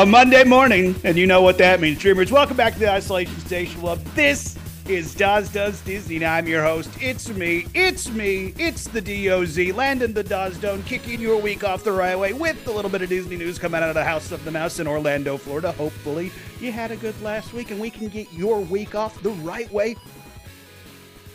a Monday morning, and you know what that means. Dreamers, welcome back to the Isolation Station Club. This is Daz Does Disney. Now I'm your host. It's me. It's me. It's the DOZ. Landon the Daz Dome, kicking your week off the right way with a little bit of Disney news coming out of the House of the Mouse in Orlando, Florida. Hopefully, you had a good last week, and we can get your week off the right way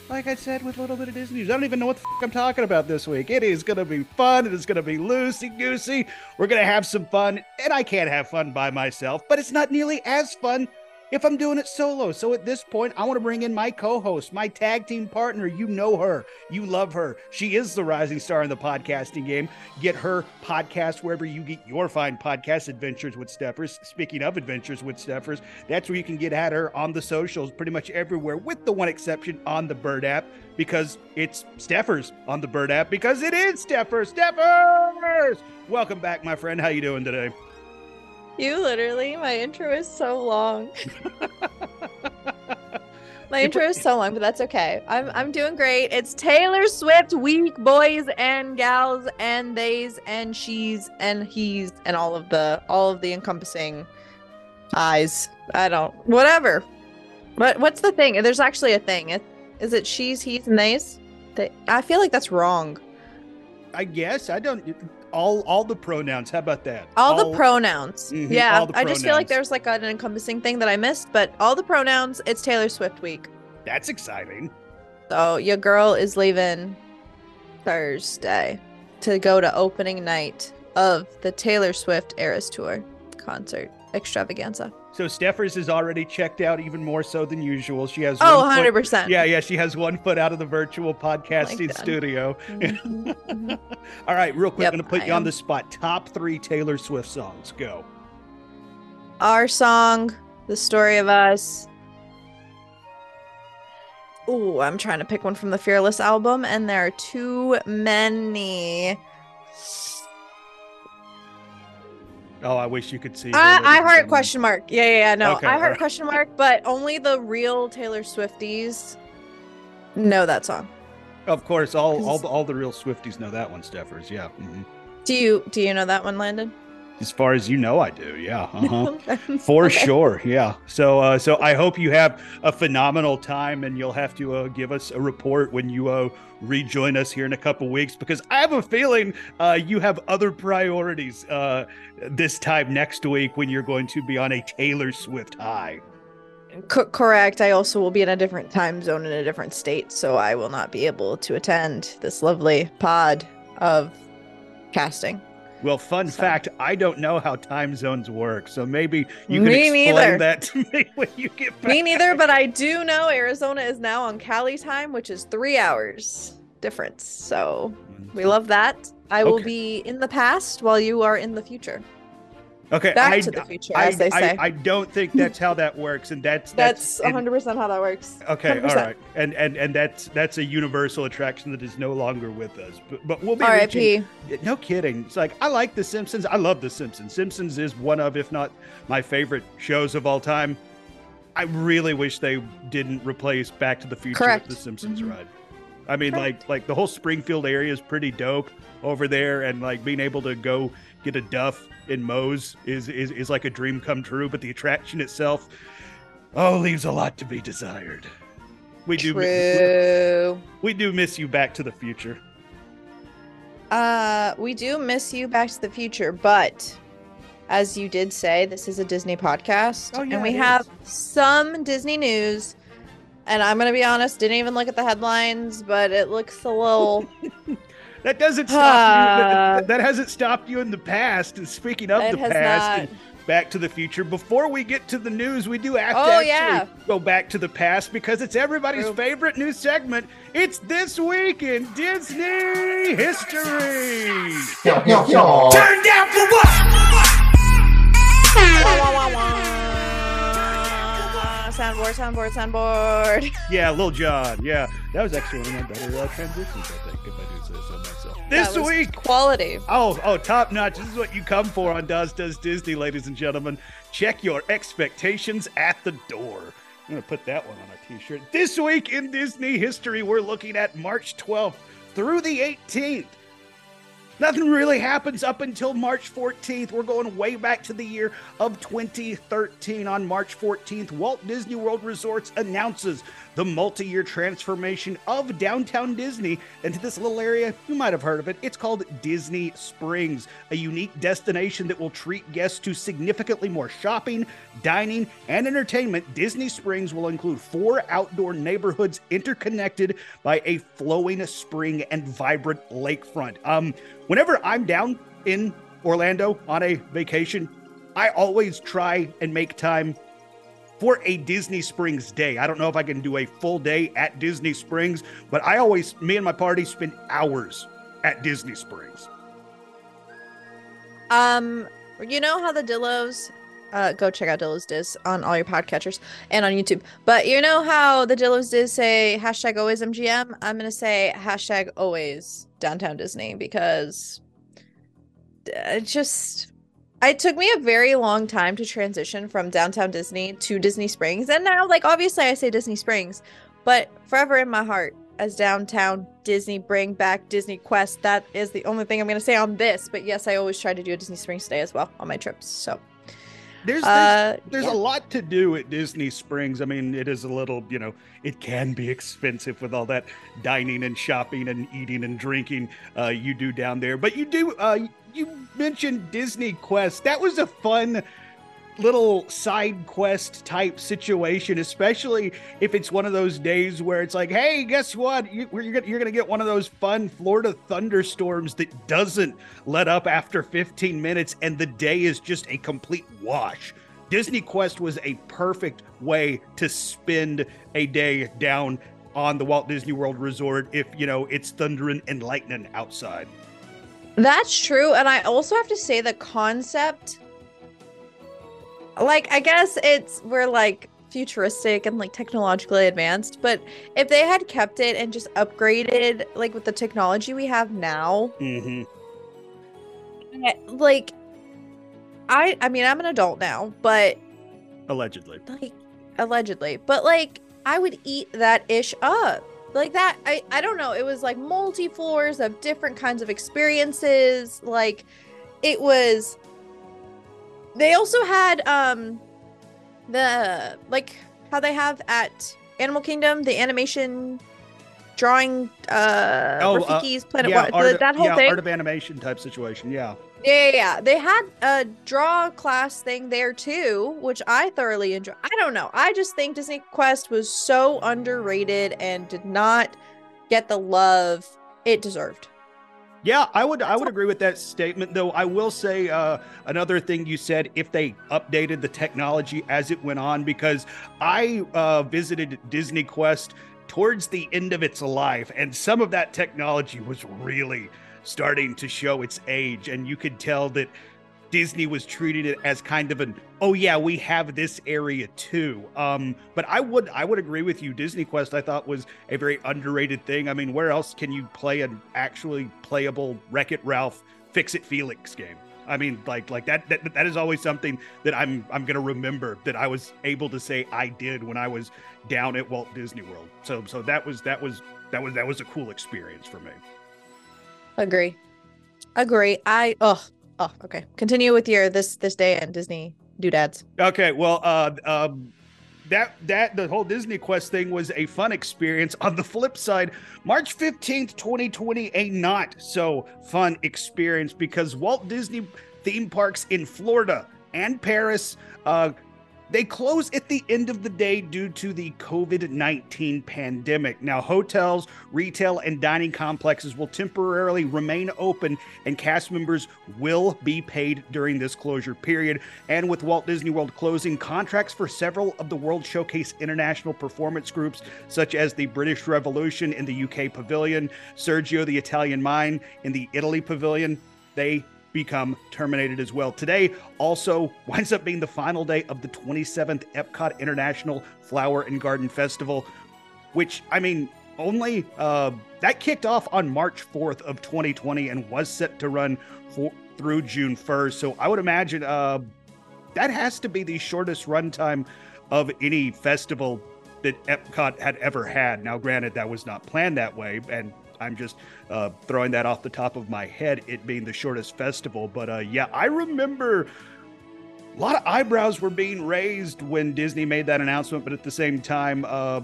like I said, with a little bit of Disney news. I don't even know what the I'm talking about this week. It is going to be fun. It is going to be loosey goosey. We're going to have some fun. And I can't have fun by myself, but it's not nearly as fun if I'm doing it solo. So at this point, I want to bring in my co host, my tag team partner. You know her, you love her. She is the rising star in the podcasting game. Get her podcast wherever you get your fine podcast adventures with Steffers. Speaking of adventures with Steffers, that's where you can get at her on the socials, pretty much everywhere, with the one exception on the Bird app because it's Steffers on the Bird app because it is Steffers. Steffers! Welcome back, my friend. How you doing today? You literally, my intro is so long. my intro is so long, but that's okay. I'm I'm doing great. It's Taylor Swift week, boys and gals, and theys and she's and he's and all of the all of the encompassing eyes. I don't whatever. What what's the thing? There's actually a thing. It, is it she's, he's, and theys? They, I feel like that's wrong. I guess I don't. All all the pronouns. How about that? All, the pronouns. Mhm, yeah, all the I just feel like there's like an encompassing thing that I missed, but all the pronouns. It's Taylor Swift week. That's exciting. So your girl is leaving Thursday to go to opening night of the Taylor Swift Eras Tour concert extravaganza. So Steffers is already checked out even more so than usual. She has Oh, one foot- 100%. Yeah, yeah, she has one foot out of the virtual podcasting that. studio. Mhm, mhm. All right, real quick, Yep, I'm gonna put I you on the spot. Top three Taylor Swift songs. Go. Our song, The Story of Us. Ooh, I'm trying to pick one from the Fearless album, and there are too many. Oh, I wish you could see. I, I heart question mark. Yeah, yeah, yeah. No, Okay, I heart alright. question mark, but only the real Taylor Swifties know that song. Of course, all all the, all the real Swifties know that one. Steffers, yeah. mhm. Do you do you know that one, Landon? As far as you know, I do. Yeah. Uh-huh. For Okay. sure, yeah. So, uh, so I hope you have a phenomenal time, and you'll have to uh, give us a report when you uh, rejoin us here in a couple weeks, because I have a feeling uh, you have other priorities uh, this time next week when you're going to be on a Taylor Swift high. Co- correct. I also will be in a different time zone in a different state, so I will not be able to attend this lovely pod of casting. Well, fun So- fact: I don't know how time zones work, so maybe you can Me explain neither. that to me when you get back. Me neither, but I do know Arizona is now on Cali time, which is three hours difference. So we love that. I will be in the past while you are in the future. Okay, Back I, to the future, I, as they I- say. I don't think that's how that works, and that's That's 100% how that works. Okay, 100%. all right, and and and that's that's a universal attraction that is no longer with us. But but we'll be R.I.P. No kidding. It's like I like The Simpsons. I love The Simpsons. Simpsons is one of, if not my favorite shows of all time. I really wish they didn't replace Back to the Future Correct. with The Simpsons Mhm. ride. I mean, Correct. like like the whole Springfield area is pretty dope over there, and like being able to go get a Duff in Moe's is is is like a dream come true. But the attraction itself, oh, leaves a lot to be desired. We do True. we do miss you, Back to the Future. Uh, we do miss you, Back to the Future, but as you did say, this is a Disney podcast, Oh, yeah, and we have is. some Disney news. And I'm gonna be honest, didn't even look at the headlines, but it looks a little. That doesn't stop you. That, that hasn't stopped you in the past. And speaking of It the past, and Back to the Future. Before we get to the news, we do have to Oh, actually yeah. go back to the past because it's everybody's True. favorite new segment. It's this week in Disney history. Turn down for what? Wah, wah, wah, wah. Soundboard, soundboard, soundboard. Yeah, Lil Jon. Yeah, that was actually one of my better uh, transitions, I think, if I do say so myself. This week, quality. Oh, oh, top notch. This is what you come for on Daz Does Disney, ladies and gentlemen. Check your expectations at the door. I'm to put that one on a t shirt. This week in Disney history, we're looking at March 12th through the 18th. Nothing really happens up until March 14th. We're going way back to the year of 2013. On March 14th, Walt Disney World Resorts announces the multi year transformation of downtown Disney into this little area. You might have heard of it. It's called Disney Springs, a unique destination that will treat guests to significantly more shopping, dining, and entertainment. Disney Springs will include four outdoor neighborhoods interconnected by a flowing spring and vibrant lakefront. Um, whenever I'm down in Orlando on a vacation, I always try and make time for a Disney Springs day. I don't know if I can do a full day at Disney Springs, but I always, me and my party spend hours at Disney Springs. Um, you know how the Dillos, uh, go check out Dillos Diz on all your podcatchers and on YouTube. But you know how the Dillos Diz say hashtag always MGM? I'm gonna say hashtag always downtown Disney because it just it took me a very long time to transition from downtown Disney to Disney Springs. And now, like, obviously, I say Disney Springs, but forever in my heart as downtown Disney, bring back Disney Quest. That is the only thing I'm going to say on this. But yes, I always try to do a Disney Springs day as well on my trips. So. There's there's, uh, there's yeah. a lot to do at Disney Springs. I mean, it is a little, you know, it can be expensive with all that dining and shopping and eating and drinking uh, you do down there. But you do uh, you mentioned Disney Quest. That was a fun little side quest type situation, especially if it's one of those days where it's like, hey, guess what? You, are you're going to get one of those fun Florida thunderstorms that doesn't let up after 15 minutes and the day is just a complete wash. Disney Quest was a perfect way to spend a day down on the Walt Disney World Resort if, you know, it's thundering and lightning outside. That's true. And I also have to say the concept like I guess it's we're like futuristic and like technologically advanced, but if they had kept it and just upgraded like with the technology we have now, mm-hmm. Like I I mean I'm an adult now, but allegedly. Like allegedly. But like I would eat that ish up like that i i don't know it was like multi floors of different kinds of experiences like it was they also had um the like how they have at animal kingdom the animation drawing uh oh, Rafiki's uh, planet yeah, the, that whole yeah, thing art of animation type situation yeah yeah, yeah, They had a draw class thing there too, which I thoroughly enjoy. I don't know. I just think Disney Quest was so underrated and did not get the love it deserved. Yeah, I would I would agree with that statement though. I will say uh, another thing you said if they updated the technology as it went on because I uh, visited Disney Quest towards the end of its life and some of that technology was really starting to show its age. And you could tell that Disney was treating it as kind of an, oh yeah, we have this area too. Um, but I would I would agree with you. Disney Quest I thought was a very underrated thing. I mean, where else can you play an actually playable Wreck It Ralph Fix It Felix game? I mean, like like that, that that is always something that I'm I'm gonna remember that I was able to say I did when I was down at Walt Disney World. So so that was that was that was that was a cool experience for me. Agree. Agree. I oh oh okay. Continue with your this this day and Disney doodads. Okay. Well, uh, um, that that the whole Disney Quest thing was a fun experience. On the flip side, March 15th, 2020, a not so fun experience because Walt Disney theme parks in Florida and Paris uh, they close at the end of the day due to the COVID 19 pandemic. Now, hotels, retail, and dining complexes will temporarily remain open, and cast members will be paid during this closure period. And with Walt Disney World closing, contracts for several of the World Showcase international performance groups, such as the British Revolution in the UK Pavilion, Sergio the Italian Mine in the Italy Pavilion, they become terminated as well. Today also winds up being the final day of the 27th Epcot International Flower and Garden Festival, which, I mean, only uh, that kicked off on March 4th of 2020 and was set to run for, through June 1st. So I would imagine uh, that has to be the shortest runtime of any festival that Epcot had ever had. Now, granted, that was not planned that way, and I'm just uh, throwing that off the top of my head, it being the shortest festival. But uh, yeah, I remember a lot of eyebrows were being raised when Disney made that announcement, but at the same time, uh,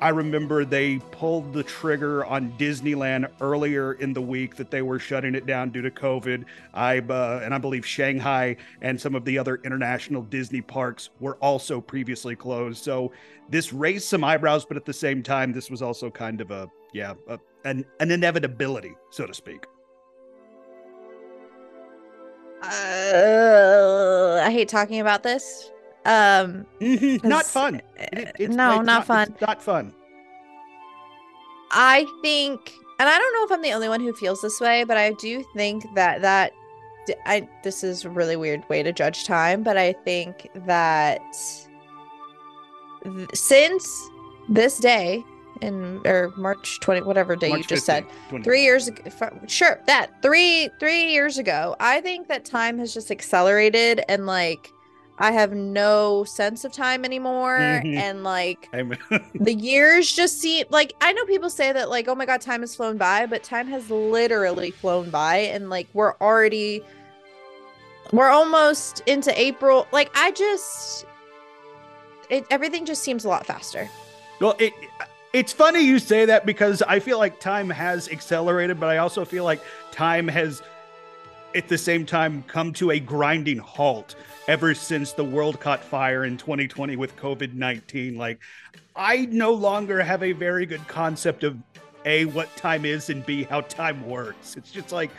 I remember they pulled the trigger on Disneyland earlier in the week that they were shutting it down due to COVID. I uh, and I believe Shanghai and some of the other international Disney parks were also previously closed. So this raised some eyebrows, but at the same time, this was also kind of a yeah a, an an inevitability, so to speak. Uh, I hate talking about this. Um, not fun. It, it's, no, it's not, fun. not fun. I think, and I don't know if I'm the only one who feels this way, but I do think that that I this is a really weird way to judge time, but I think that th- since this day in or March 20 whatever day March you just 15th, said 20. three years ago sure that three three years ago i think that time has just accelerated and like i have no sense of time anymore Mhm. and like the years just seem like i know people say that like oh my god time has flown by but time has literally flown by and like we're already we're almost into april like i just it everything just seems a lot faster Well, it it's funny you say that because I feel like time has accelerated, but I also feel like time has at the same time come to a grinding halt ever since the world caught fire in 2020 with COVID-19. Like I no longer have a very good concept of a what time is and b how time works. It's just like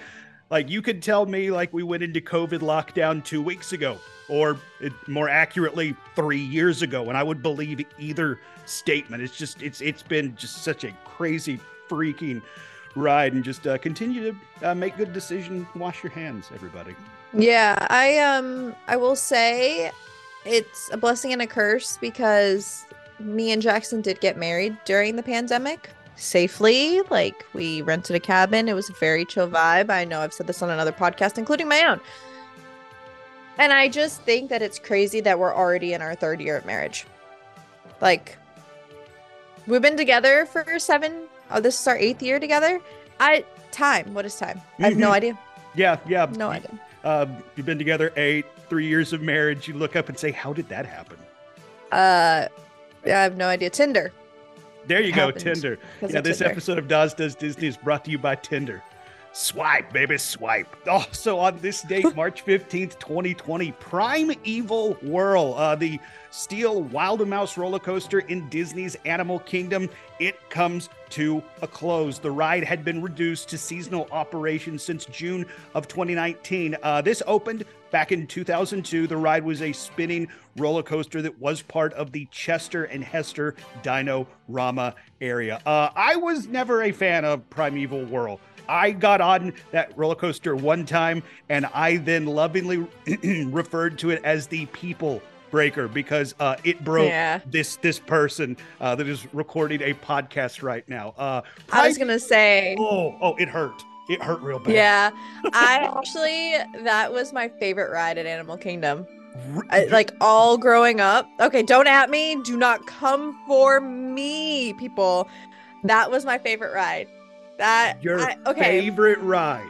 like you could tell me like we went into COVID lockdown 2 weeks ago or it, more accurately 3 years ago and I would believe either statement. It's just it's it's been just such a crazy freaking ride and just uh, continue to uh, make good decisions. Wash your hands, everybody. Yeah, I um I will say it's a blessing and a curse because me and Jackson did get married during the pandemic safely. Like we rented a cabin. It was a very chill vibe. I know I've said this on another podcast, including my own. And I just think that it's crazy that we're already in our third year of marriage. Like we've been together for seven. Oh, this is our eighth year together. I time. What is time? I have no Mhm. idea. Yeah, yeah. No idea. Um, you've been together eight, three years of marriage. You look up and say, "How did that happen?" Uh, yeah, I have no idea. Tinder. There you go, Tinder. Yeah, this Tinder. episode of Daz Does Disney is brought to you by Tinder. Swipe, baby, swipe. Also on this date, March 15th, 2020, Prime Evil Whirl, uh, the steel Wild Mouse roller coaster in Disney's Animal Kingdom. It comes to a close. The ride had been reduced to seasonal operations since June of 2019. Uh, this opened back in 2002. The ride was a spinning roller coaster that was part of the Chester and Hester Dino Rama area. Uh, I was never a fan of Primeval Whirl. I got on that roller coaster one time and I then lovingly referred to it as the people breaker because uh, it broke Yeah. this this person uh, that is recording a podcast right now. Uh, I was gonna say, oh oh it hurt. It hurt real bad. yeah. I actually that was my favorite ride at Animal Kingdom. I, like all growing up. Okay, don't at me. Do not come for me, people. That was my favorite ride. That your I- okay. favorite ride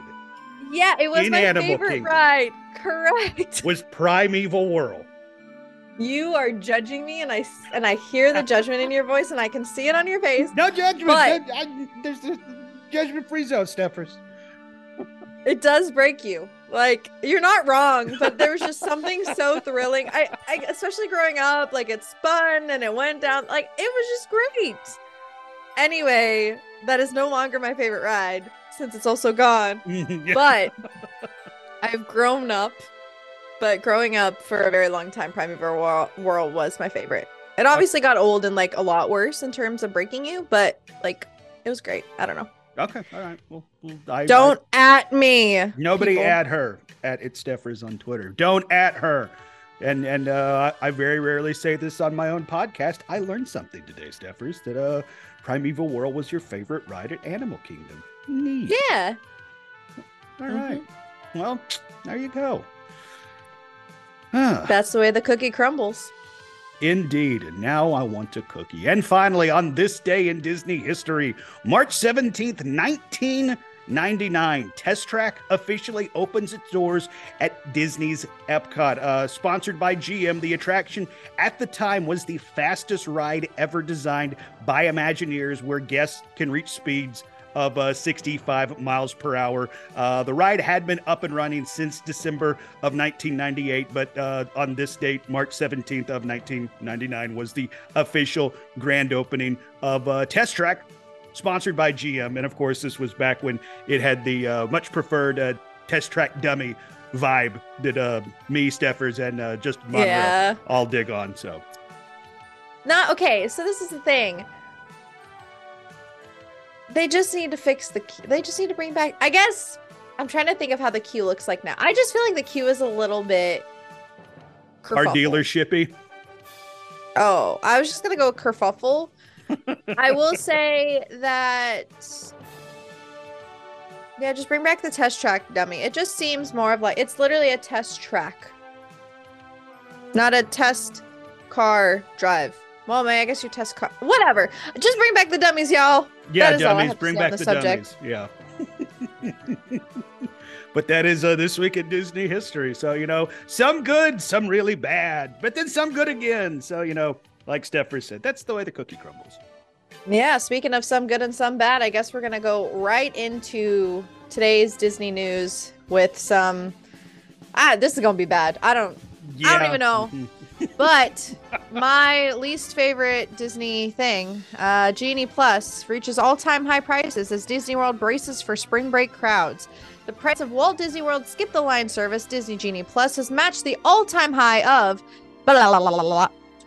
yeah, it was in my Animal favorite Kingdom. ride. Correct. was Primeval Whirl. You are judging me, and I and I hear the judgment in your voice, and I can see it on your face. No judgment. But- I- I- there's a judgment free zone, Steffers. It does break you. Like you're not wrong, but there was just something so thrilling. I, I especially growing up, like it spun and it went down. Like it was just great. Anyway, that is no longer my favorite ride since it's also gone. Yeah. But I've grown up. But growing up for a very long time, Primeval Whirl was my favorite. It obviously got old and like a lot worse in terms of breaking you, but like it was great. I don't know. okay, all right. Well, well, I, Don't at me. Nobody people. at her at it's Steffers on Twitter. Don't at her. And and uh, I very rarely say this on my own podcast. I learned something today, Steffers, that uh, Primeval Whirl was your favorite ride at Animal Kingdom. Neat. Yeah. All right. Well, there you go. Huh. That's the way the cookie crumbles. Indeed. And now I want a cookie. And finally, on this day in Disney history, March 17th, 1999, Test Track officially opens its doors at Disney's Epcot. Uh, sponsored by GM, the attraction at the time was the fastest ride ever designed by Imagineers, where guests can reach speeds of uh, 65 miles per hour. Uh, the ride had been up and running since December of 1998, but uh, on this date, March 17th of 1999, was the official grand opening of uh, Test Track, sponsored by GM. And of course, this was back when it had the uh, much preferred uh, Test Track dummy vibe that me, Steffers, and just Monreal yeah. all dig on. So. Not okay. So this is the thing they just need to fix the queue. They just need to bring back. I guess I'm trying to think of how the queue looks like now. I just feel like the queue is a little bit. Our dealershipy. Oh, I was just gonna go kerfuffle. I will say that. Yeah, just bring back the test track dummy. It just seems more of like it's literally a test track, not a test car drive. Well, man, I guess you test car. Whatever. Just bring back the dummies, y'all. Yeah, dummies. Bring back the, the dummies. Yeah. but that is uh, this week in Disney history. So you know, some good, some really bad, but then some good again. So you know, like Steffer said, that's the way the cookie crumbles. Yeah. Speaking of some good and some bad, I guess we're gonna go right into today's Disney news with some. Ah, this is gonna be bad. I don't. Yeah. I don't even know. Mm-hmm but my least favorite Disney thing, uh, Genie Plus, reaches all time high prices as Disney World braces for spring break crowds. The price of Walt Disney World Skip the Line service, Disney Genie Plus, has matched the all time high of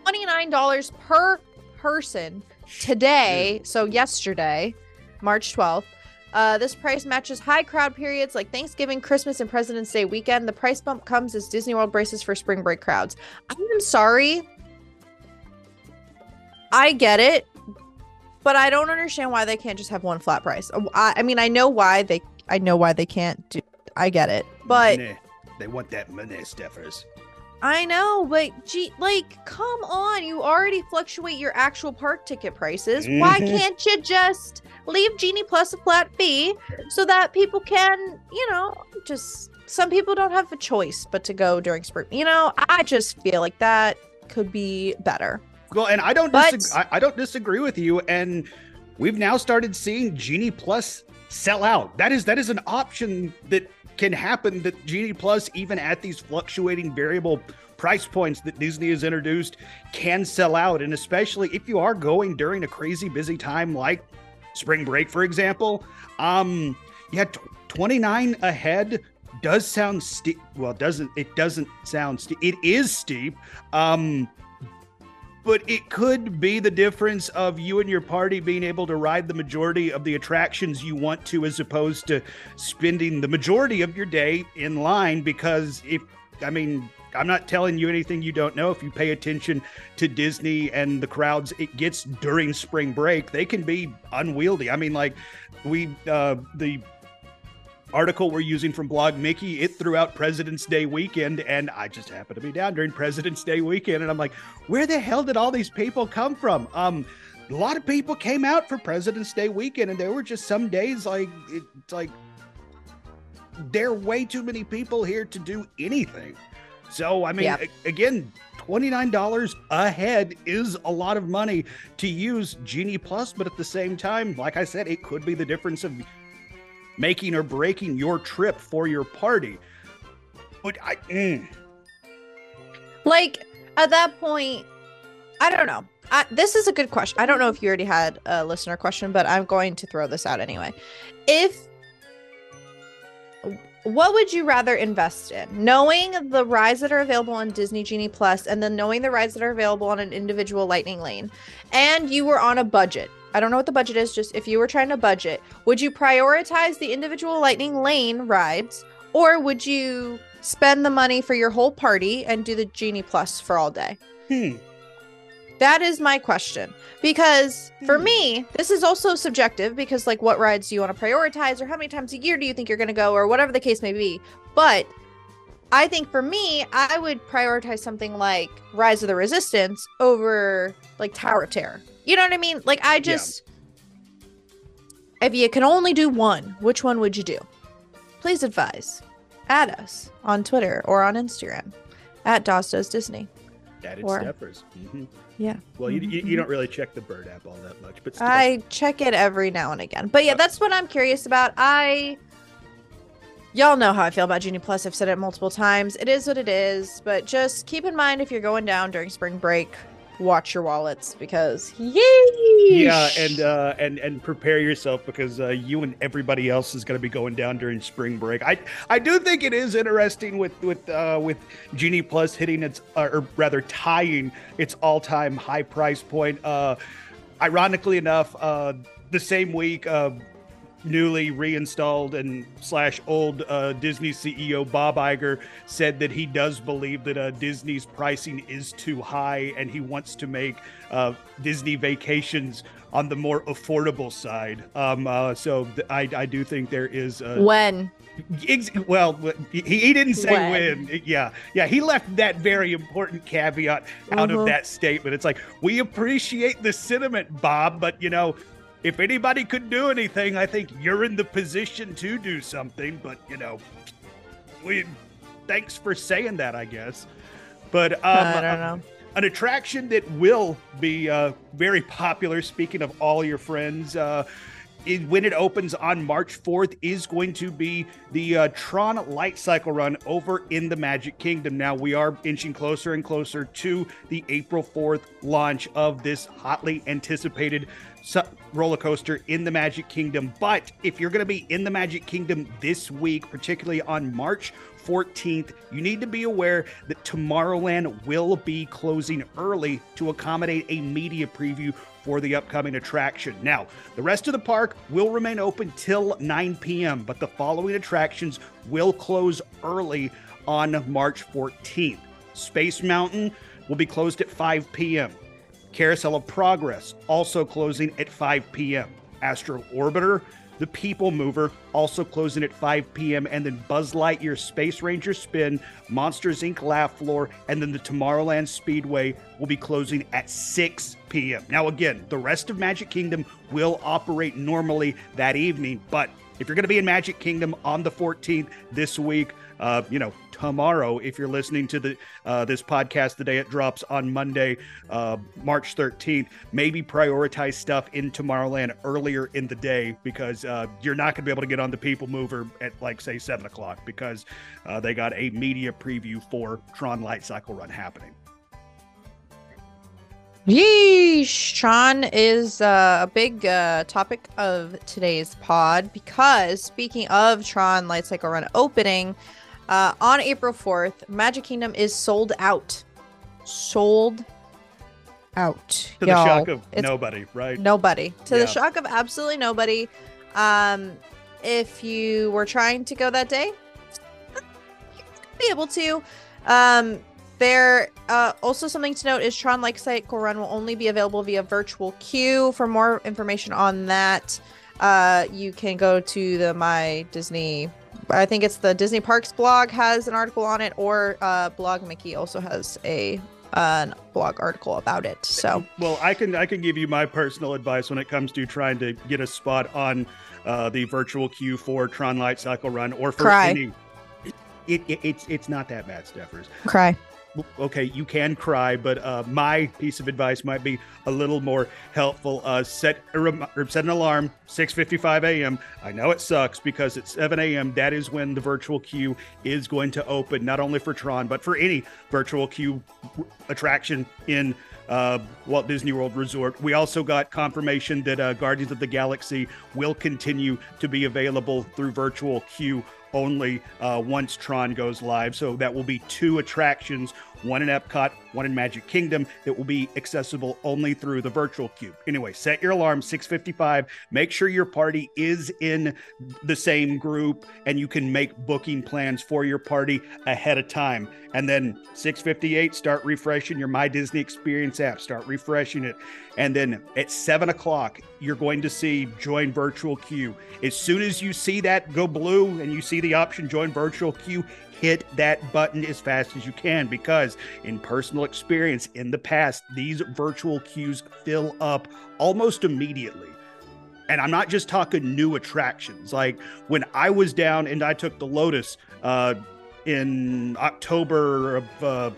$29 per person today, so yesterday, March 12th. Uh, this price matches high crowd periods like Thanksgiving, Christmas, and President's Day weekend. The price bump comes as Disney World braces for spring break crowds. I'm sorry. I get it, but I don't understand why they can't just have one flat price. Uh, I, I mean, I know why they. I know why they can't do. I get it, but money. they want that money, Steffers. I know, but gee, like, come on! You already fluctuate your actual park ticket prices. Mm-hmm. Why can't you just? leave Genie Plus a flat fee so that people can, you know, just some people don't have a choice but to go during spring. You know, I just feel like that could be better. Well, and I don't but, disagree, I, I don't disagree with you. And we've now started seeing Genie Plus sell out. That is that is an option that can happen that Genie Plus, even at these fluctuating variable price points that Disney has introduced, can sell out. And especially if you are going during a crazy busy time like spring break, for example. Um, yeah, t- 29 ahead does sound steep. Well, doesn't it doesn't sound steep. It is steep. Um, but it could be the difference of you and your party being able to ride the majority of the attractions you want to as opposed to spending the majority of your day in line because if I mean I'm not telling you anything you don't know. If you pay attention to Disney and the crowds it gets during spring break, they can be unwieldy. I mean, like we uh, the article we're using from blog mickey. It threw out president's day weekend and i just happened to be down during president's day weekend and i'm like where the hell did all these people come from? Um a lot of people came out for president's day weekend and there were just some days like it's like there are way too many people here to do anything. So, I mean, yep. a- again, $29 a head is a lot of money to use Genie Plus, but at the same time, like I said, it could be the difference of making or breaking your trip for your party. But I. Mm. Like, at that point, I don't know. I, this is a good question. I don't know if you already had a listener question, but I'm going to throw this out anyway. If what would you rather invest in? Knowing the rides that are available on Disney Genie Plus and then knowing the rides that are available on an individual lightning lane and you were on a budget. I don't know what the budget is, just if you were trying to budget, would you prioritize the individual lightning lane rides or would you spend the money for your whole party and do the Genie Plus for all day? Hmm. That is my question. Because for hmm. me, this is also subjective because, like, what rides do you want to prioritize, or how many times a year do you think you're going to go, or whatever the case may be. But I think for me, I would prioritize something like Rise of the Resistance over like Tower of Terror. You know what I mean? Like I just if you can only do one, which one would you do? Please advise. Add us on Twitter or on Instagram at Daz Does Disney. It's Or- Steffers. hmm Yeah. Well, you, you, you don't really check the Bird app all that much, but still. I check it every now and again. But yeah, that's what I'm curious about. I y'all know how I feel about Genie Plus. I've said it multiple times. It is what it is, but just keep in mind if you're going down during spring break, watch your wallets because yeesh. yeah, and uh, and and prepare yourself because uh, you and everybody else is going to be going down during spring break. I I do think it is interesting with with uh, with Genie Plus hitting its uh, or rather tying its all time high price point. Uh, ironically enough, uh, the same week. Uh, newly reinstalled and slash old uh, Disney CEO Bob Iger said that he does believe that uh, Disney's pricing is too high and he wants to make uh, Disney vacations on the more affordable side. Um, uh, so th- I, I do think there is uh, when well, he, he didn't say When. when. Yeah, yeah, he left that very important caveat out Mhm. of that statement. It's like we appreciate the sentiment, Bob, but you know, if anybody could do anything, I think you're in the position to do something. But you know, we thanks for saying that, I guess. But um, I don't know. an attraction that will be uh, very popular. Speaking of all your friends, uh, it, when it opens on March 4th, is going to be the uh, Tron Light Cycle Run over in the Magic Kingdom. Now we are inching closer and closer to the April 4th launch of this hotly anticipated roller coaster in the Magic Kingdom. But if you're going to be in the Magic Kingdom this week, particularly on March 14th, you need to be aware that Tomorrowland will be closing early to accommodate a media preview for the upcoming attraction. Now, the rest of the park will remain open till 9 p.m., but the following attractions will close early on March 14th. Space Mountain will be closed at 5 p.m. Carousel of Progress also closing at 5 p.m. Astro Orbiter, the People Mover also closing at 5 p.m. And then Buzz Lightyear Space Ranger Spin, Monsters Inc. Laugh Floor, and then the Tomorrowland Speedway will be closing at 6 p.m. Now, again, the rest of Magic Kingdom will operate normally that evening, but if you're going to be in Magic Kingdom on the 14th this week, uh, you know, tomorrow, if you're listening to the uh, this podcast the day it drops on Monday, uh, March 13th, maybe prioritize stuff in Tomorrowland earlier in the day because uh, you're not going to be able to get on the People Mover at like say seven o'clock because uh, they got a media preview for Tron Light Cycle Run happening. Yeesh. Tron is uh, a big uh, topic of today's pod because speaking of Tron Light Cycle Run opening uh, on April 4th, Magic Kingdom is sold out. Sold out. To y'all. the shock of It's nobody, right? nobody. To Yeah. the shock of absolutely nobody. Um, if you were trying to go that day, be able to. Um, there uh, also something to note is Tron Light Cycle Run will only be available via virtual queue. For more information on that, uh, you can go to the My Disney. I think it's the Disney Parks blog has an article on it, or uh, Blog Mickey also has a an blog article about it. So Well, I can I can give you my personal advice when it comes to trying to get a spot on uh, the virtual queue for Tron Light Cycle Run or for Cry. any. It, it, it's it's not that bad, Steffers. cry. Okay, you can cry, but uh, my piece of advice might be a little more helpful. Uh, set a rem- set an alarm, 6:55 a.m. I know it sucks because at 7 a.m. that is when the virtual queue is going to open, not only for Tron but for any virtual queue attraction in uh, Walt Disney World Resort. We also got confirmation that uh, Guardians of the Galaxy will continue to be available through virtual queue only uh, once Tron goes live. So that will be two attractions, one in Epcot, one in Magic Kingdom, that will be accessible only through the virtual queue. Anyway, set your alarm 6:55. Make sure your party is in the same group, and you can make booking plans for your party ahead of time. And then 6:58, start refreshing your My Disney Experience app. Start refreshing it, and then at seven o'clock, you're going to see join virtual queue. As soon as you see that go blue and you see the option join virtual queue, hit that button as fast as you can because in personal experience in the past these virtual queues fill up almost immediately. And i'm not just talking new attractions. Like when i was down and i took the lotus uh, in october of uh,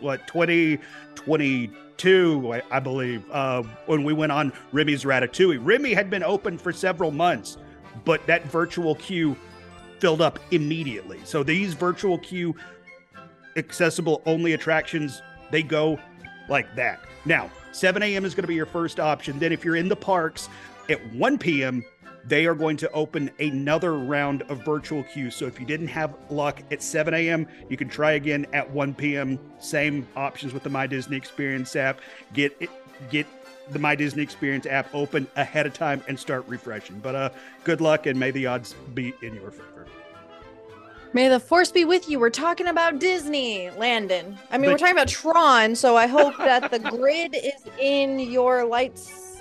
what 2022 I, I believe uh, when we went on remy's ratatouille. Remy had been open for several months but that virtual queue filled up immediately. So these virtual queue accessible only attractions, they go like that. Now, 7 a.m. is going to be your first option. Then, if you're in the parks at 1 p.m., they are going to open another round of virtual queues. So if you didn't have luck at 7 a.m., you can try again at 1 p.m. Same options with the My Disney Experience app. Get it, get the My Disney Experience app open ahead of time and start refreshing. But uh, good luck and may the odds be in your favor. May the force be with you. We're talking about Disney, Landon. I mean, But- we're talking about Tron, so I hope that the grid is in your lights.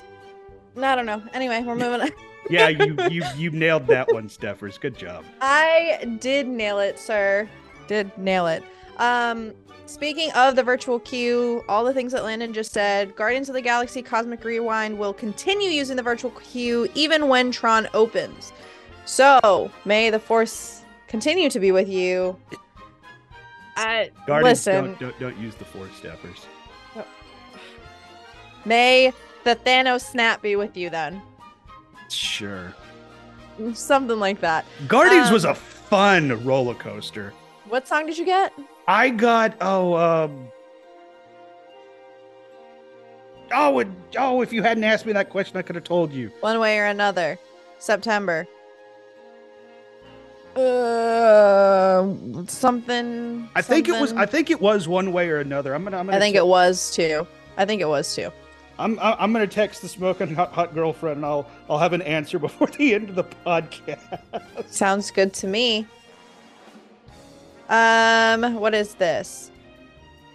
I don't know. Anyway, we're moving on. Yeah, you you you nailed that one, Steffers. Good job. I did nail it, sir. Did nail it. Um, speaking of the virtual queue, all the things that Landon just said, Guardians of the Galaxy Cosmic Rewind will continue using the virtual queue even when Tron opens. So may the force continue to be with you. I Guardians listen. don't, don't don't use the force Steffers. May the Thanos snap be with you then. Sure. Something like that. Guardians was Um, a fun roller coaster. What song did you get? I got oh um oh it, oh if you hadn't asked me that question I could have told you. One way or another. September. Uh, something. I think it was I think it was one way or another. I'm gonna I'm gonna I think check- it was too. I think it was too. I'm I'm gonna text the smoking hot, hot girlfriend and I'll I'll have an answer before the end of the podcast. Sounds good to me. Um, what is this?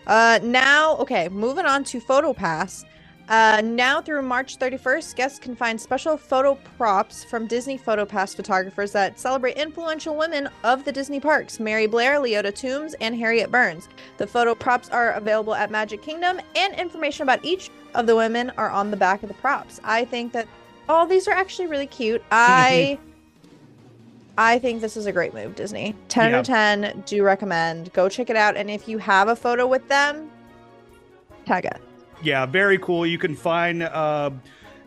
Uh, now, okay, moving on to PhotoPass. Uh, now through March 31st, guests can find special photo props from Disney PhotoPass photographers that celebrate influential women of the Disney parks Mary Blair, Leota Toombs, and Harriet Burns. The photo props are available at Magic Kingdom, and information about each of the women are on the back of the props. I think that all these are actually really cute. I. I think this is a great move, Disney. 10 Yeah. out of 10, do recommend. Go check it out. And if you have a photo with them, tag it. Yeah, very cool. You can find uh,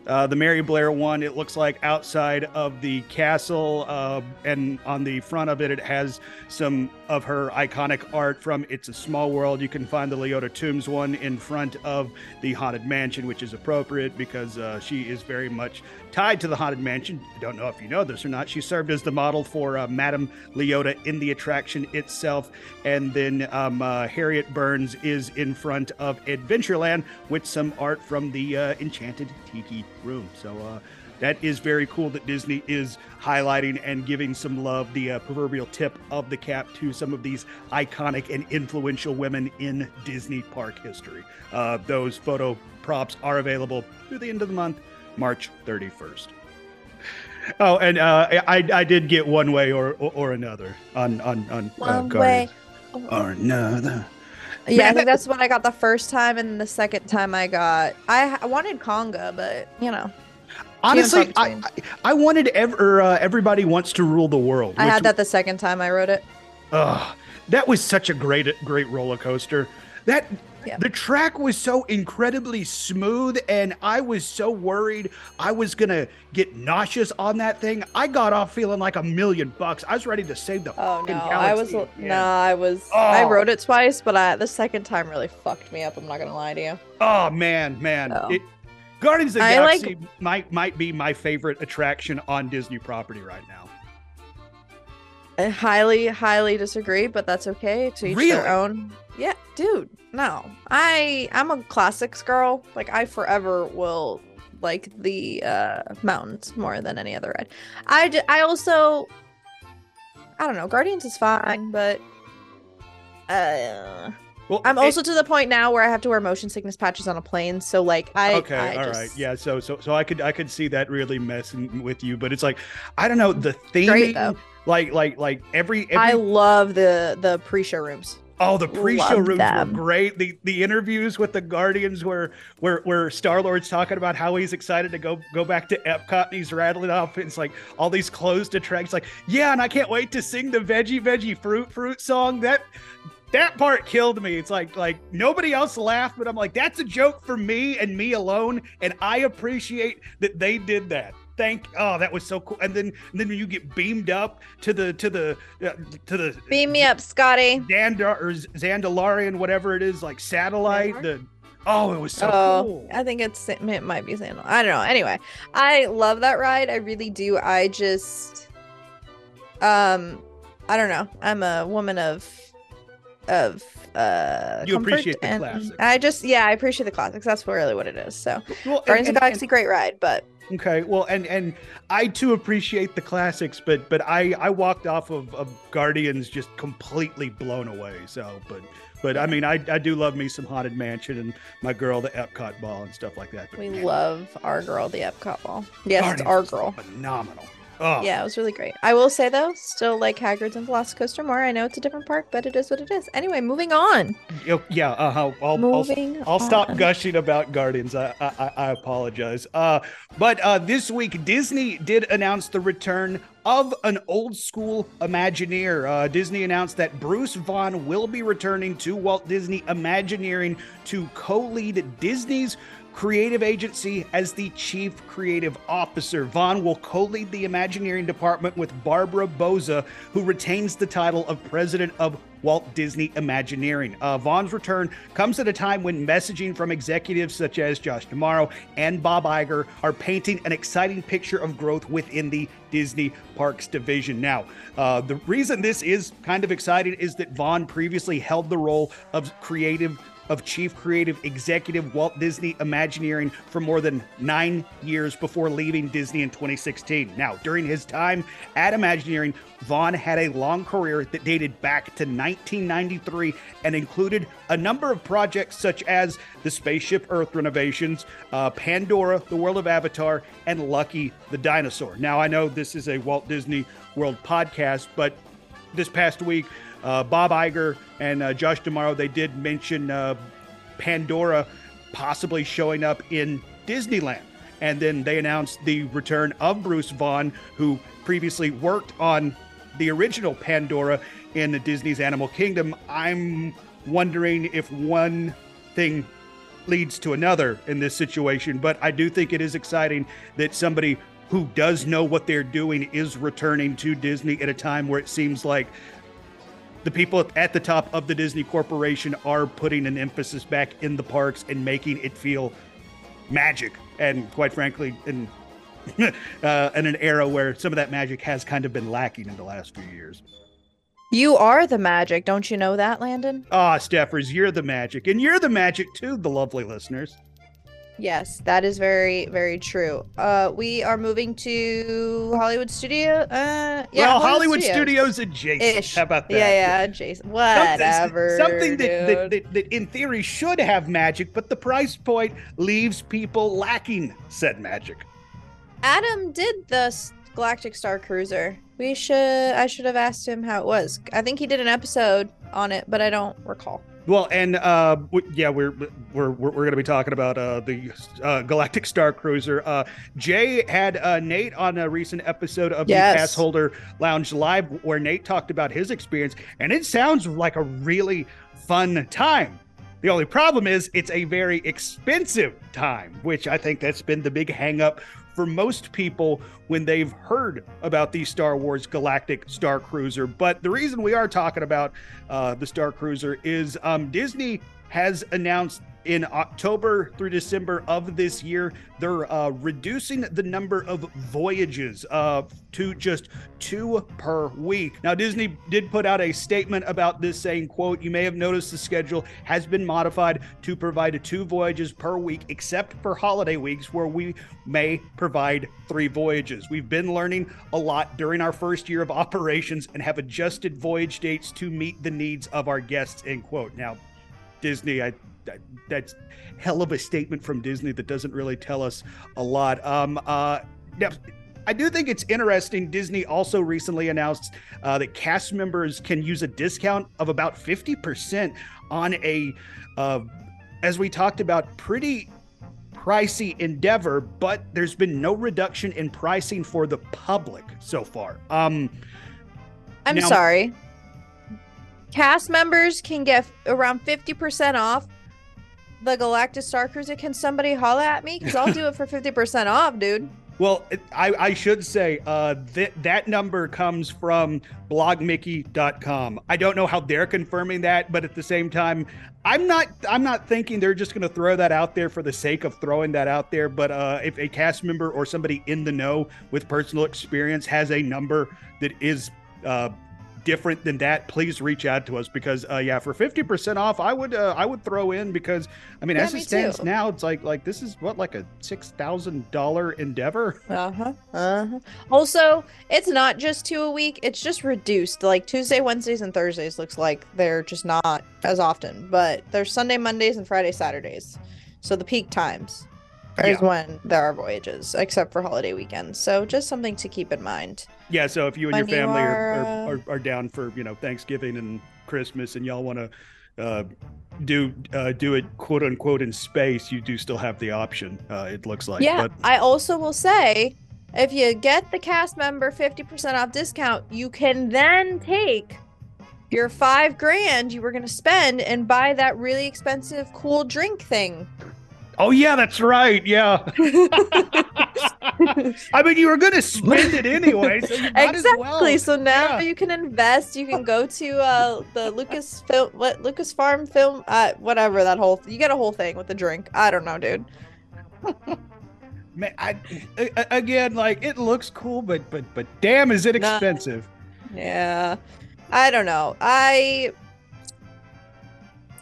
uh, the Mary Blair one. It looks like outside of the castle, uh, and on the front of it, it has some of her iconic art from It's a Small World. You can find the Leota Toombs one in front of the Haunted Mansion, which is appropriate because uh, she is very much tied to the Haunted Mansion. I don't know if you know this or not. She served as the model for uh, Madame Leota in the attraction itself. And then um, uh, Harriet Burns is in front of Adventureland with some art from the uh, Enchanted Tiki Room. So uh, that is very cool that Disney is highlighting and giving some love, the uh, proverbial tip of the cap to some of these iconic and influential women in Disney park history. Uh, those photo props are available through the end of the month, March 31st. Oh, and uh, I I did get one way or or, or another on on on uh, One way. Or another. Yeah, I think that's what I got the first time. And the second time I got, I, I wanted Conga, but you know, Honestly, I. I I wanted ever uh, everybody wants to rule the world. I had that the second time I wrote it. Ugh, that was such a great great roller coaster. That Yeah. the track was so incredibly smooth, and I was so worried I was gonna get nauseous on that thing. I got off feeling like a million bucks. I was ready to save the. Oh no, I was no, again. I was. I Oh. wrote it twice, but I the second time really fucked me up. I'm not gonna lie to you. Oh man, man. Oh. It, Guardians of the I like- Galaxy might might be my favorite attraction on Disney property right now. I highly, highly disagree, but that's okay. To each Really? their own. Yeah, dude. No, I I'm a classics girl. Like I forever will like the uh mountains more than any other ride. I j- I also I don't know. Guardians is fine, but uh Well, I'm it- also to the point now where I have to wear motion sickness patches on a plane. So like I okay I all right just- yeah so so so i could i could see that really messing with you but it's like i don't know the theming Great, though. Like like like every, every I love the the pre-show rooms. Oh, the pre-show Love rooms them. were great. The the interviews with the Guardians where where where Star Lord's talking about how he's excited to go go back to Epcot and he's rattling off it's like all these closed attractions. Like, yeah, and I can't wait to sing the veggie veggie fruit fruit song. That that part killed me. It's like like nobody else laughed, but I'm like, that's a joke for me and me alone, and I appreciate that they did that. Thank oh that was so cool. And then and then you get beamed up to the to the uh, to the Beam me up, Scotty. Xandar or Zandalarian, whatever it is, like satellite. Xandar? The oh, it was so oh, cool. I think it's it might be Sandal. I don't know. Anyway, I love that ride. I really do. I just, um, I don't know. I'm a woman of, of uh. You appreciate the and classics. I just, yeah, I appreciate the classics. That's really what it is. So, Well, and- Guardians of and- the Galaxy, great ride, but and- okay, well, and and I too appreciate the classics, but but I I walked off of, of Guardians just completely blown away. So, but but I mean, I I do love me some Haunted Mansion and my girl the Epcot ball and stuff like that. But we man, love our girl, the Epcot ball. Yes, it's our girl. phenomenal. Oh, Yeah, it was really great. I will say though, still like Hagrid's and Velocicoaster more. I know it's a different park, but it is what it is. Anyway, moving on. Yeah. Uh, I'll, I'll, Moving I'll stop on. gushing about Guardians. I, I, I- I apologize. Uh, but uh, this week, Disney did announce the return of an old school Imagineer. Uh, Disney announced that Bruce Vaughn will be returning to Walt Disney Imagineering to co lead Disney's creative agency as the chief creative officer. Vaughn will co lead the Imagineering department with Barbara Bouza, who retains the title of president of Walt Disney Imagineering. Uh, Vaughn's return comes at a time when messaging from executives such as Josh D'Amaro and Bob Iger are painting an exciting picture of growth within the Disney Parks division. Now, uh, the reason this is kind of exciting is that Vaughn previously held the role of creative of Chief Creative Executive Walt Disney Imagineering for more than nine years before leaving Disney in 2016. Now, during his time at Imagineering, Vaughn had a long career that dated back to 1993 and included a number of projects such as the Spaceship Earth renovations, uh, Pandora, the World of Avatar, and Lucky the Dinosaur. Now, I know this is a Walt Disney World podcast, but this past week, Bob Iger and uh, Josh D'Amaro they did mention uh, Pandora possibly showing up in Disneyland, and then they announced the return of Bruce Vaughn, who previously worked on the original Pandora in the Disney's Animal Kingdom. I'm wondering if one thing leads to another in this situation, but I do think it is exciting that somebody who does know what they're doing is returning to Disney at a time where it seems like the people at the top of the Disney Corporation are putting an emphasis back in the parks and making it feel magic. And quite frankly, in uh, in an era where some of that magic has kind of been lacking in the last few years. You are the magic, don't you know that, Landon? Ah, Steffers, you're the magic, and you're the magic too, the lovely listeners. Yes, that is very, very true. Uh, we are moving to Hollywood Studio. Uh, yeah, well, Hollywood Studios, adjacent. Ish. How about that? Yeah, yeah, Jason. Something- Whatever. Something that, that, that, that, in theory, should have magic, but the price point leaves people lacking said magic. Adam did the Galactic Star Cruiser. We should. I should have asked him how it was. I think he did an episode on it, but I don't recall. Well, and uh, w- yeah, we're we're we're, we're going to be talking about uh, the uh, Galactic Star Cruiser. Uh, Jay had uh, Nate on a recent episode of Yes. the Pass Holder Lounge Live, where Nate talked about his experience, and it sounds like a really fun time. The only problem is it's a very expensive time, which I think that's been the big hang up for most people when they've heard about the Star Wars Galactic Star Cruiser. But the reason we are talking about uh, the Star Cruiser is um, Disney has announced in October through December of this year, they're uh, reducing the number of voyages uh, to just two per week. Now, Disney did put out a statement about this saying, quote, you may have noticed the schedule has been modified to provide two voyages per week, except for holiday weeks where we may provide three voyages. We've been learning a lot during our first year of operations and have adjusted voyage dates to meet the needs of our guests, end quote. Now, Disney, I, I that's hell of a statement from Disney that doesn't really tell us a lot. Um, uh, now, I do think it's interesting. Disney also recently announced uh, that cast members can use a discount of about 50% on a, uh, as we talked about, pretty pricey endeavor, but there's been no reduction in pricing for the public so far. Um, I'm now- sorry. Cast members can get around 50% off the Galactus Star Cruiser. Can somebody holla at me? Because I'll do it for 50% off, dude. Well, I, I should say uh, that that number comes from blogmickey.com. I don't know how they're confirming that, but at the same time, I'm not I'm not thinking they're just going to throw that out there for the sake of throwing that out there. But uh, if a cast member or somebody in the know with personal experience has a number that is uh, different than that, please reach out to us because uh, yeah, for 50% off, I would uh, I would throw in because I mean, Yeah, as me it stands too. now, it's like like this is what like a six thousand dollar endeavor. Uh huh. Uh huh. Also, it's not just two a week. It's just reduced. Like Tuesday, Wednesdays, and Thursdays looks like they're just not as often. But there's Sunday, Mondays, and Friday, Saturdays. So the peak times is Yeah. when there are voyages, except for holiday weekends. So just something to keep in mind. Yeah, so if you and When your family are, are, are, are, are down for you know Thanksgiving and Christmas, and y'all want to uh, do uh, do it quote unquote in space, you do still have the option. Uh, it looks like. yeah. But I also will say, if you get the cast member 50% off discount, you can then take your five grand you were going to spend and buy that really expensive cool drink thing. Oh yeah, that's right. Yeah. I mean, you were gonna spend it anyway, so exactly. well. So now Yeah. you can invest. You can go to uh, the Lucas film, what Lucas Farm film, uh, whatever that whole. You get a whole thing with the drink. I don't know, dude. Man, I, again, like it looks cool, but but but damn, is it Nah. expensive? Yeah. I don't know. I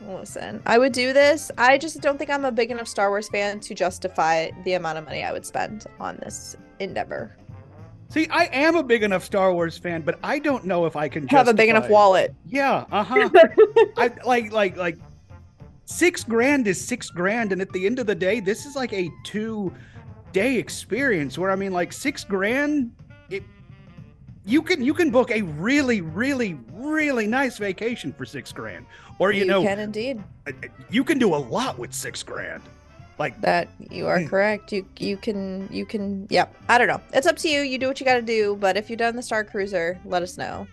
listen. I would do this. I just don't think I'm a big enough Star Wars fan to justify the amount of money I would spend on this endeavor. See, I am a big enough Star Wars fan, but I don't know if I can Have a big enough wallet. Yeah, uh huh. I like like like six grand is six grand, and at the end of the day, this is like a two day experience where I mean, like six grand, it you can you can book a really really really nice vacation for six grand, or you, know you can indeed. uh, you can do a lot with six grand. Like That you are Mm. correct. You you can you can yep. I don't know. It's up to you. You do what you got to do. But if you've done the Star Cruiser, let us know.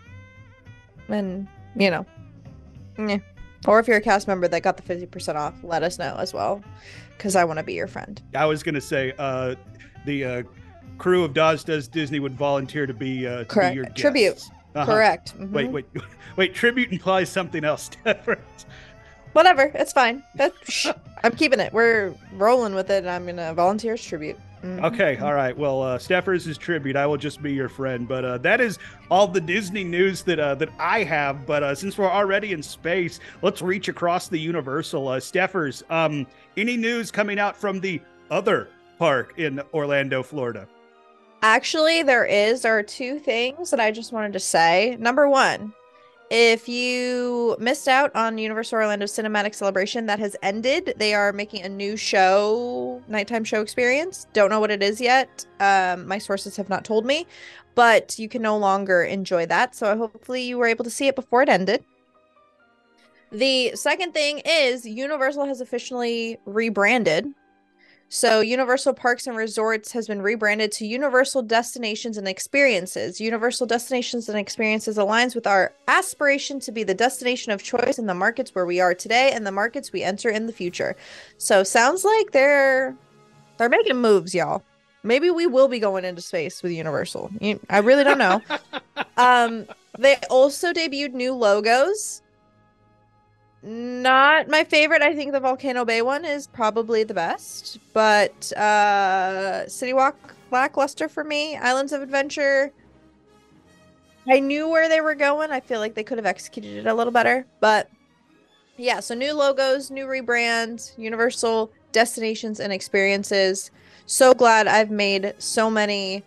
And you know, yeah. Or if you're a cast member that got the fifty percent off, let us know as well, because I want to be your friend. I was gonna say, uh, the uh, crew of Daz Does Disney would volunteer to be uh, to be Correct. your Tribute. guests. Uh-huh. Correct. Wait, Mhm. wait, wait. Tribute implies something else. Whatever. It's fine. I'm keeping it. We're rolling with it. and I'm gonna volunteer as tribute. Mhm. Okay, all right. Well, uh, Steffers is tribute. I will just be your friend. But uh, that is all the Disney news that uh, that I have. But uh, since we're already in space, let's reach across the Universal. Uh, Steffers, um, any news coming out from the other park in Orlando, Florida? Actually, there is. There are two things that I just wanted to say. Number one, if you missed out on Universal Orlando Cinematic Celebration, that has ended. They are making a new show, nighttime show experience. Don't know what it is yet. Um, my sources have not told me, but you can no longer enjoy that. So hopefully you were able to see it before it ended. The second thing is Universal has officially rebranded. So, Universal Parks and Resorts has been rebranded to Universal Destinations and Experiences. Universal Destinations and Experiences aligns with our aspiration to be the destination of choice in the markets where we are today and the markets we enter in the future. So, sounds like they're they're making moves, y'all. Maybe we will be going into space with Universal. I really don't know. um, they also debuted new logos. Not my favorite. I think the Volcano Bay one is probably the best, but uh City Walk lackluster for me. Islands of Adventure. I knew where they were going. I feel like they could have executed it a little better, but yeah, so new logos, new rebrand, Universal destinations and experiences. So glad I've made so many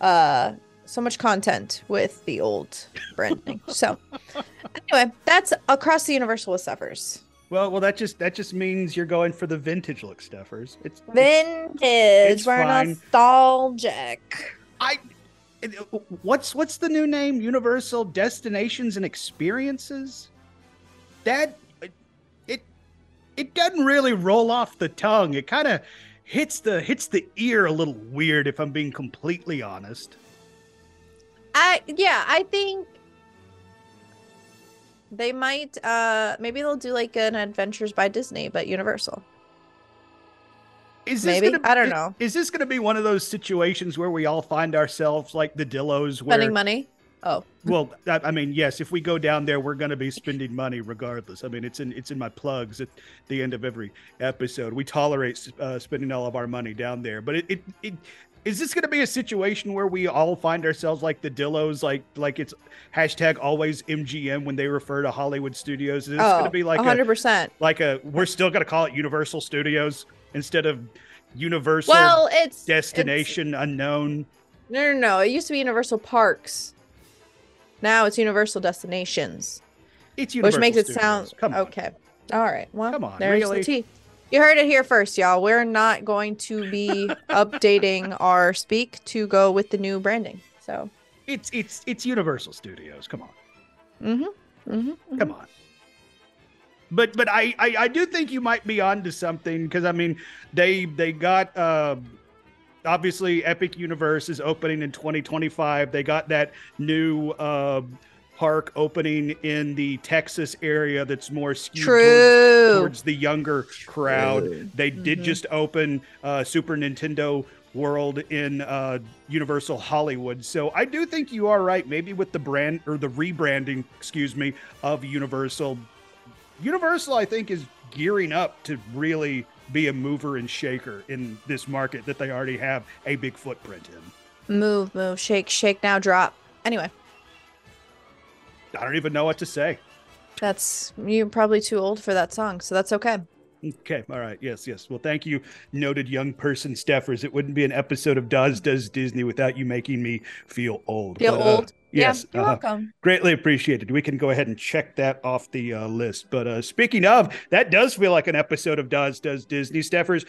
uh so much content with the old branding. so anyway, that's across the Universal with Steffers. Well, well, that just that just means you're going for the vintage look, Steffers. It's Vintage. It's We're fine. nostalgic. I what's what's the new name? Universal Destinations and Experiences. That it it doesn't really roll off the tongue. It kind of hits the hits the ear a little weird if I'm being completely honest. I yeah, I think they might uh maybe they'll do like an Adventures by Disney but Universal. Is Maybe? Gonna, I don't know. Is this going to be one of those situations where we all find ourselves like the Dillos, where Spending money. Oh. Well, I, I mean, yes. If we go down there, we're going to be spending money regardless. I mean, it's in it's in my plugs at the end of every episode. We tolerate uh, spending all of our money down there, but it, it, it is this going to be a situation where we all find ourselves like the Dillos, like like it's hashtag always MGM when they refer to Hollywood studios? Is this going Oh, to be like a, hundred percent. like a we're still going to call it Universal Studios instead of Universal Well, it's Destination Unknown? no, no, no. It used to be Universal Parks. Now it's Universal Destinations, It's which Universal makes it sound okay. All right. Well, Come on, there's really? the tea. You heard it here first, y'all. We're not going to be updating our speak to go with the new branding. So, It's it's it's Universal Studios. Come on. mm-hmm, mm-hmm, Come on. But but I, I I do think you might be onto something because I mean they they got uh, obviously Epic Universe is opening in 2025. They got that new uh, park opening in the Texas area that's more skewed towards, True. towards the younger crowd. They did Mhm. just open uh, Super Nintendo World in uh, Universal Hollywood. So I do think you are right. Maybe with the brand or the rebranding, excuse me, of Universal. Universal, I think, is gearing up to really be a mover and shaker in this market that they already have a big footprint in. Move, move, shake, shake now, drop. Anyway, I don't even know what to say. that's you're probably too old for that song, so that's okay. Okay. All right. Yes. Yes. Well, thank you, noted young person Steffers. It wouldn't be an episode of Daz Does Disney without you making me feel old. Feel But, uh, old? yes. yeah, you're uh-huh. welcome. Greatly appreciated. We can go ahead and check that off the uh, list. But uh, speaking of, that does feel like an episode of Daz Does Disney. Steffers.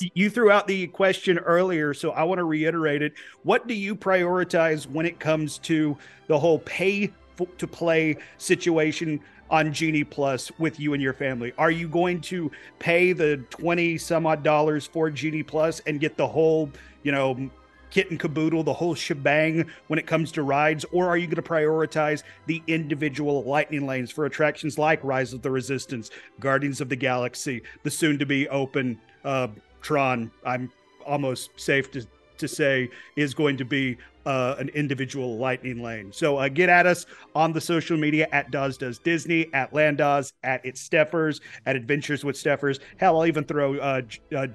You, you threw out the question earlier, so I want to reiterate it. What do you prioritize when it comes to the whole pay to play situation on Genie Plus with you and your family? Are you going to pay the 20 some odd dollars for Genie Plus and get the whole, you know, kit and caboodle, the whole shebang when it comes to rides? Or are you going to prioritize the individual lightning lanes for attractions like Rise of the Resistance, Guardians of the Galaxy, the soon to be open uh, Tron? I'm almost safe to, to say is going to be uh, an individual lightning lane. So uh, get at us on the social media at Daz Does Disney, at Landos, at It's Steffers, at Adventures with Steffers. Hell, I'll even throw uh, uh,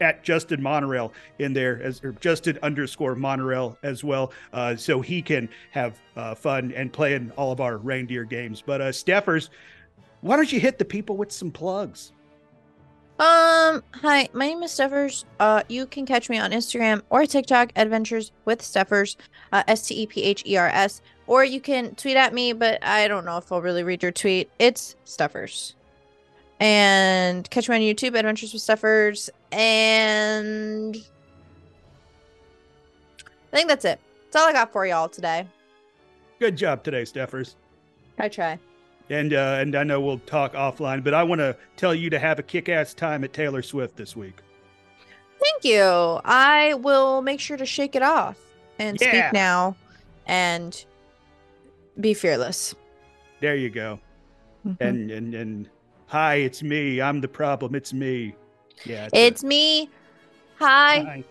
at Justin Monorail in there as or Justin underscore Monorail as well, uh, so he can have uh, fun and play in all of our reindeer games. But Steffers, why don't you hit the people with some plugs? Um, hi, my name is Steffers. Uh, you can catch me on Instagram or TikTok, Adventures with Steffers, uh, S T E P H E R S, or you can tweet at me, but I don't know if I'll really read your tweet. It's Steffers. And catch me on YouTube, Adventures with Steffers, and I think that's it. That's all I got for y'all today. Good job today, Steffers. I try. And uh, and I know we'll talk offline, but I want to tell you to have a kick-ass time at Taylor Swift this week. Thank you. I will make sure to shake it off and Yeah. speak now and be fearless. There you go. Mhm. And and and hi, it's me. I'm the problem. It's me. Yeah. It's me. Hi. Hi.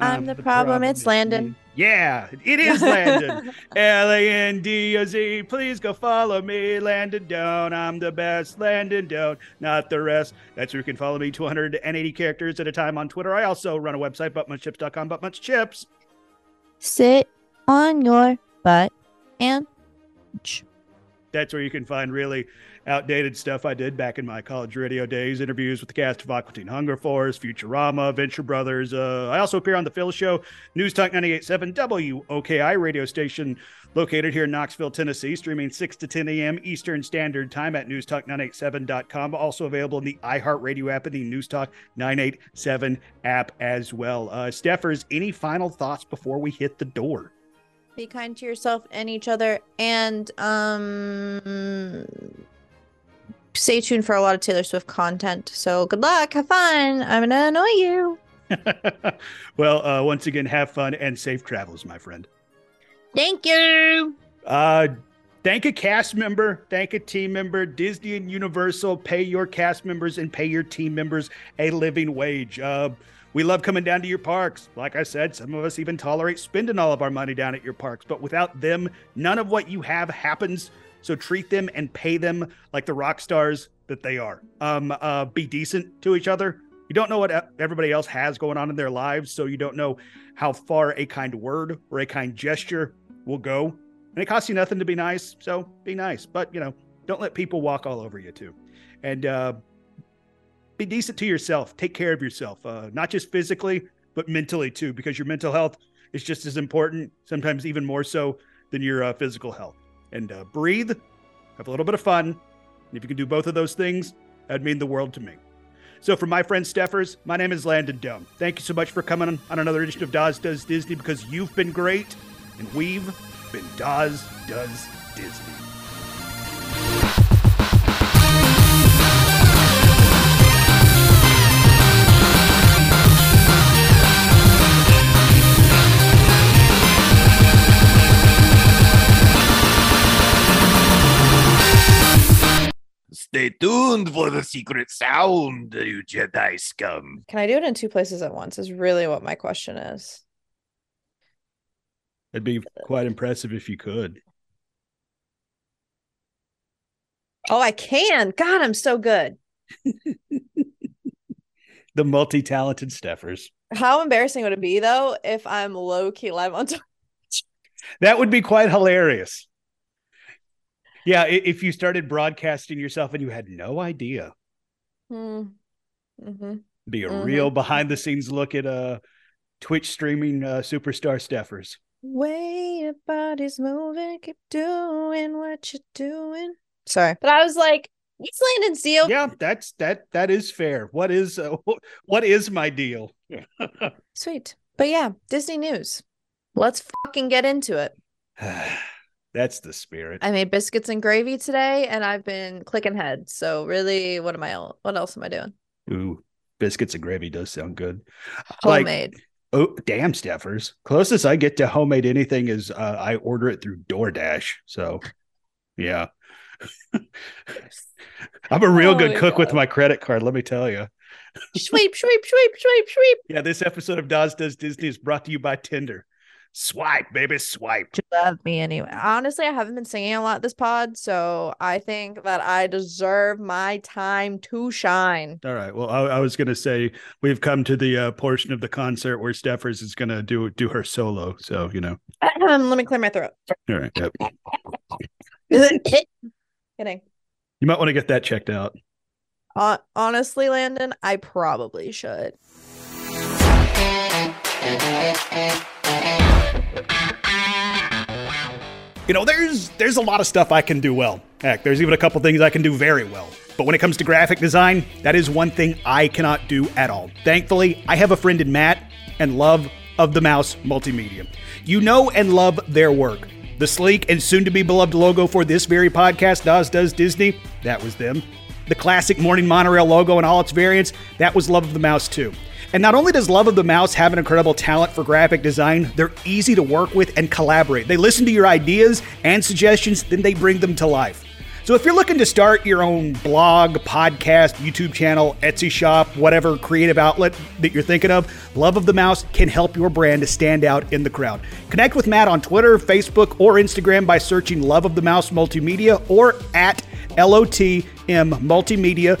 I'm um, the problem. It's Landon. me. Yeah, it is Landon. L A N D O Z. Please go follow me, Landon Doan. I'm the best, Landon Doan, not the rest. That's where you can follow me 280 characters at a time on Twitter. I also run a website, buttmunchchips.com, buttmunchchips. Sit on your butt and That's where you can find really outdated stuff I did back in my college radio days, interviews with the cast of Aqua Teen Hunger Force, Futurama, Venture Brothers. Uh, I also appear on The Phil Show, News Talk 98.7 WOKI radio station located here in Knoxville, Tennessee, streaming 6 to 10 a.m. Eastern Standard Time at newstalk987.com. Also available in the iHeartRadio app and the News Newstalk 987 app as well. Uh, Steffers, any final thoughts before we hit the door? Be kind to yourself and each other, and um, stay tuned for a lot of Taylor Swift content. So good luck, have fun. I'm gonna annoy you. well, uh, once again, have fun and safe travels, my friend. Thank you. Uh, thank a cast member, thank a team member. Disney and Universal pay your cast members and pay your team members a living wage. Uh, we love coming down to your parks. Like I said, some of us even tolerate spending all of our money down at your parks, but without them, none of what you have happens. So treat them and pay them like the rock stars that they are. Um, uh, be decent to each other. You don't know what everybody else has going on in their lives, so you don't know how far a kind word or a kind gesture will go. And it costs you nothing to be nice, so be nice. But, you know, don't let people walk all over you, too. And uh, be decent to yourself. Take care of yourself, uh, not just physically, but mentally, too, because your mental health is just as important, sometimes even more so than your uh, physical health. And uh, breathe, have a little bit of fun. And if you can do both of those things, that'd mean the world to me. So, for my friend Steffers, my name is Landon Dome. Thank you so much for coming on another edition of Daz Does Disney because you've been great and we've been Daz Does Disney. Stay tuned for the secret sound, you Jedi scum. Can I do it in two places at once? Is really what my question is. It'd be quite impressive if you could. Oh, I can. God, I'm so good. the multi talented Steffers. How embarrassing would it be, though, if I'm low key live on Twitch? That would be quite hilarious. Yeah, if you started broadcasting yourself and you had no idea. Hmm. Mm-hmm. Be a Mhm. real behind the scenes look at uh Twitch streaming uh, superstar Steffers. Way your body's moving, keep doing what you're doing. Sorry, but I was like, "It's Landon Steele." Yeah, that's that that is fair. What is uh, what is my deal? Sweet, but yeah, Disney news. Let's fucking get into it. that's the spirit. I made biscuits and gravy today, and I've been clicking heads. So really, what am I? What else am I doing? Ooh, biscuits and gravy does sound good. Like- Homemade. Oh, damn, Steffers. Closest I get to homemade anything is uh, I order it through DoorDash. So, yeah. I'm a real Oh good cook with my credit card, let me tell you. sweep, sweep, sweep, sweep, sweep. Yeah, this episode of Daz Does Disney is brought to you by Tinder. Swipe, baby, swipe. You love me anyway. Honestly, I haven't been singing a lot this pod, so I think that I deserve my time to shine. All right. Well, I, I was going to say we've come to the uh, portion of the concert where Steffers is going to do do her solo. So, you know. Let me clear my throat. All right. Yep. Kidding. You might want to get that checked out. Hon- honestly, Landon, I probably should. You know, there's there's a lot of stuff I can do well. Heck, there's even a couple things I can do very well. But when it comes to graphic design, that is one thing I cannot do at all. Thankfully, I have a friend in Matt and Love of the Mouse Multimedia. You know and love their work. The sleek and soon to be beloved logo for this very podcast, Daz Does Disney, that was them. The classic Morning Monorail logo and all its variants, that was Love of the Mouse too. And not only does Love of the Mouse have an incredible talent for graphic design, they're easy to work with and collaborate. They listen to your ideas and suggestions, then they bring them to life. So if you're looking to start your own blog, podcast, YouTube channel, Etsy shop, whatever creative outlet that you're thinking of, Love of the Mouse can help your brand to stand out in the crowd. Connect with Matt on Twitter, Facebook, or Instagram by searching Love of the Mouse Multimedia or at LOTM Multimedia